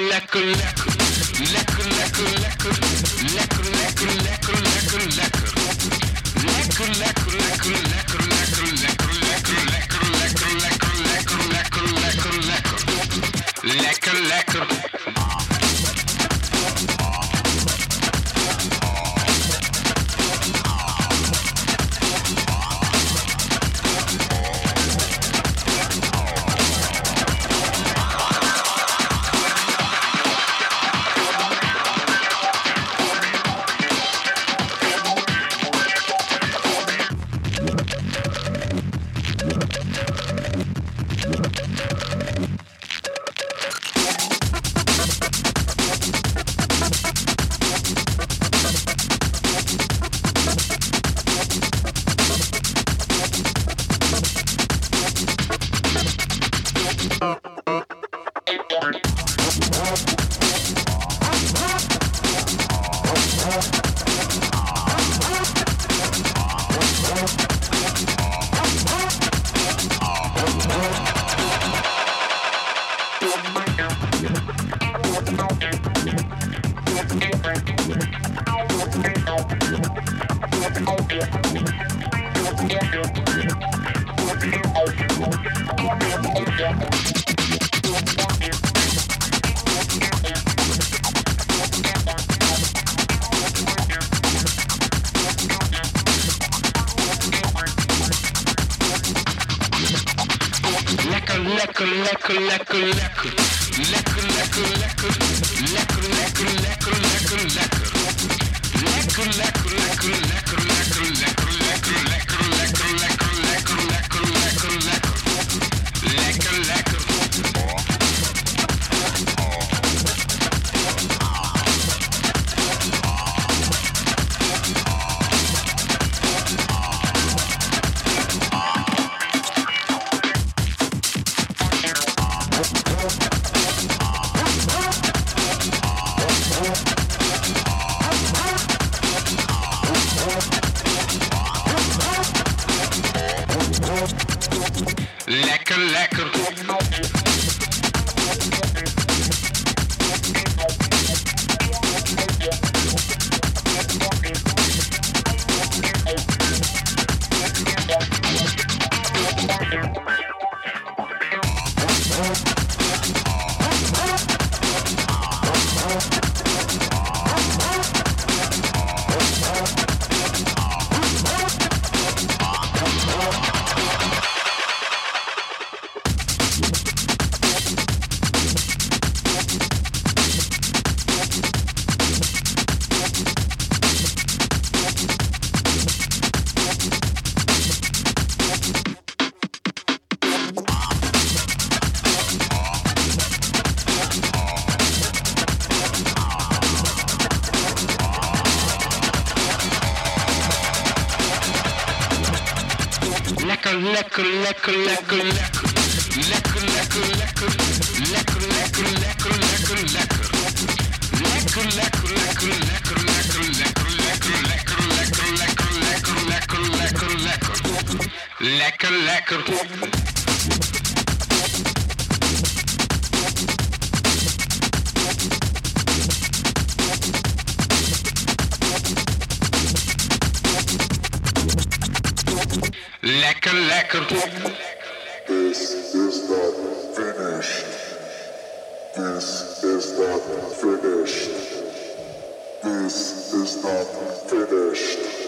lekker, lekker, lekker, lekker, lekker. lekker, lekker, lekker, lekker, lekker. lekker, lekker, lekker, lekker. Lekker, lekker, lekker. Lekker, lekker, lekker, lekker, lekker. Lekker, lekker, lekker, lekker. Lekker, lekker, Lekker. This is not finished. This is not finished. This is not finished.